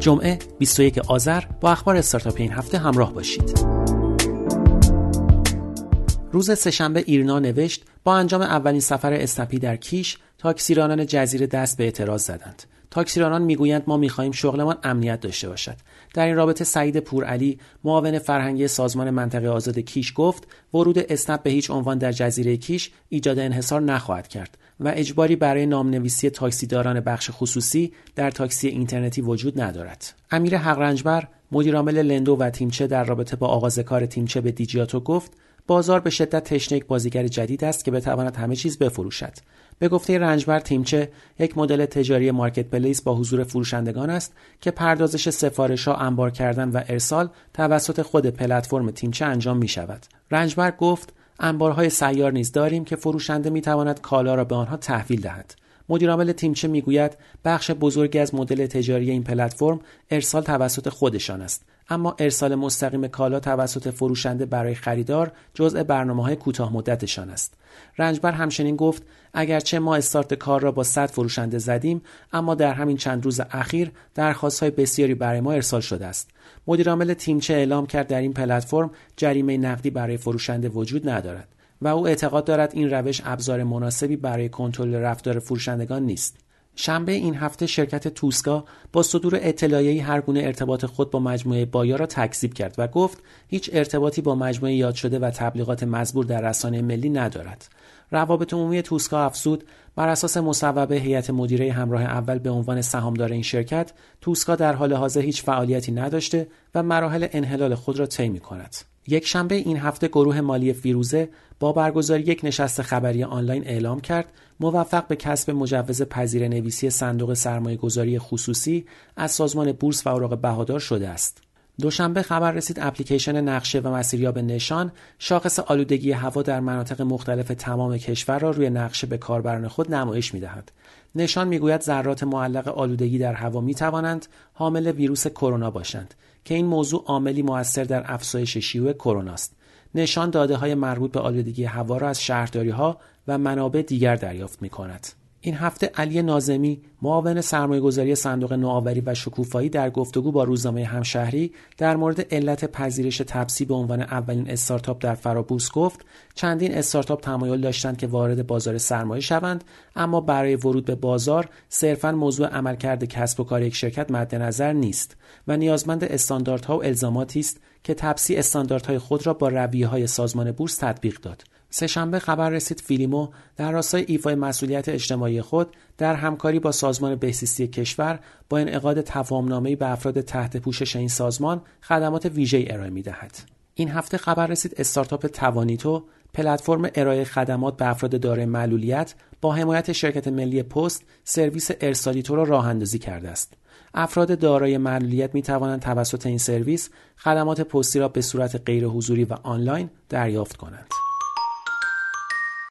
جمعه 21 آذر با اخبار استارتاپ این هفته همراه باشید. روز سهشنبه ایرنا نوشت با انجام اولین سفر اسنپی در کیش تاکسیرانان جزیره دست به اعتراض زدند. تاکسیرانان می‌گویند ما می‌خواهیم شغلمان امنیت داشته باشد در این رابطه سعید پورعلی معاون فرهنگی سازمان منطقه آزاد کیش گفت ورود اسنپ به هیچ عنوان در جزیره کیش ایجاد انحصار نخواهد کرد و اجباری برای نامنویسی تاکسیداران بخش خصوصی در تاکسی اینترنتی وجود ندارد امیر حقرنجبر مدیرعامل لندو و تیمچه در رابطه با آغاز کار تیمچه به دیجیاتو گفت بازار به شدت تشنه بازیگر جدید است که بتواند همه چیز بفروشد به گفته رنجبر تیمچه یک مدل تجاری مارکت پلیس با حضور فروشندگان است که پردازش سفارش ها انبار کردن و ارسال توسط خود پلتفرم تیمچه انجام می شود. رنجبر گفت انبارهای سیار نیز داریم که فروشنده می تواند کالا را به آنها تحویل دهد. مدیرعامل تیمچه می‌گوید؟ بخش بزرگی از مدل تجاری این پلتفرم ارسال توسط خودشان است. اما ارسال مستقیم کالا توسط فروشنده برای خریدار جزء برنامه های کوتاه مدتشان است. رنجبر همچنین گفت اگرچه ما استارت کار را با 100 فروشنده زدیم اما در همین چند روز اخیر درخواست های بسیاری برای ما ارسال شده است. مدیرعامل تیمچه اعلام کرد در این پلتفرم جریمه نقدی برای فروشنده وجود ندارد. و او اعتقاد دارد این روش ابزار مناسبی برای کنترل رفتار فروشندگان نیست شنبه این هفته شرکت توسکا با صدور اطلاعیه‌ای هر گونه ارتباط خود با مجموعه بایا را تکذیب کرد و گفت هیچ ارتباطی با مجموعه یاد شده و تبلیغات مزبور در رسانه ملی ندارد. روابط عمومی توسکا افزود بر اساس مصوبه هیئت مدیره همراه اول به عنوان سهامدار این شرکت توسکا در حال حاضر هیچ فعالیتی نداشته و مراحل انحلال خود را طی کند. یک شنبه این هفته گروه مالی فیروزه با برگزاری یک نشست خبری آنلاین اعلام کرد موفق به کسب مجوز پذیر نویسی صندوق سرمایه گذاری خصوصی از سازمان بورس و اوراق بهادار شده است. دوشنبه خبر رسید اپلیکیشن نقشه و مسیریاب نشان شاخص آلودگی هوا در مناطق مختلف تمام کشور را روی نقشه به کاربران خود نمایش می‌دهد. نشان می‌گوید ذرات معلق آلودگی در هوا می توانند حامل ویروس کرونا باشند که این موضوع عاملی موثر در افزایش شیوع کرونا است. نشان داده های مربوط به آلودگی هوا را از شهرداری ها و منابع دیگر دریافت می کند. این هفته علی نازمی معاون سرمایهگذاری صندوق نوآوری و شکوفایی در گفتگو با روزنامه همشهری در مورد علت پذیرش تپسی به عنوان اولین استارتاپ در فرابورس گفت چندین استارتاپ تمایل داشتند که وارد بازار سرمایه شوند اما برای ورود به بازار صرفا موضوع عملکرد کسب و کار یک شرکت مد نظر نیست و نیازمند استانداردها و الزاماتی است که تپسی استانداردهای خود را با رویه سازمان بورس تطبیق داد سه‌شنبه خبر رسید فیلیمو در راستای ایفای مسئولیت اجتماعی خود در همکاری با سازمان بهزیستی کشور با انعقاد تفاهمنامه‌ای به افراد تحت پوشش این سازمان خدمات ویژه ارائه می‌دهد. این هفته خبر رسید استارتاپ توانیتو پلتفرم ارائه خدمات به افراد دارای معلولیت با حمایت شرکت ملی پست سرویس ارسالیتو را راه اندازی کرده است. افراد دارای معلولیت می توانند توسط این سرویس خدمات پستی را به صورت غیر حضوری و آنلاین دریافت کنند.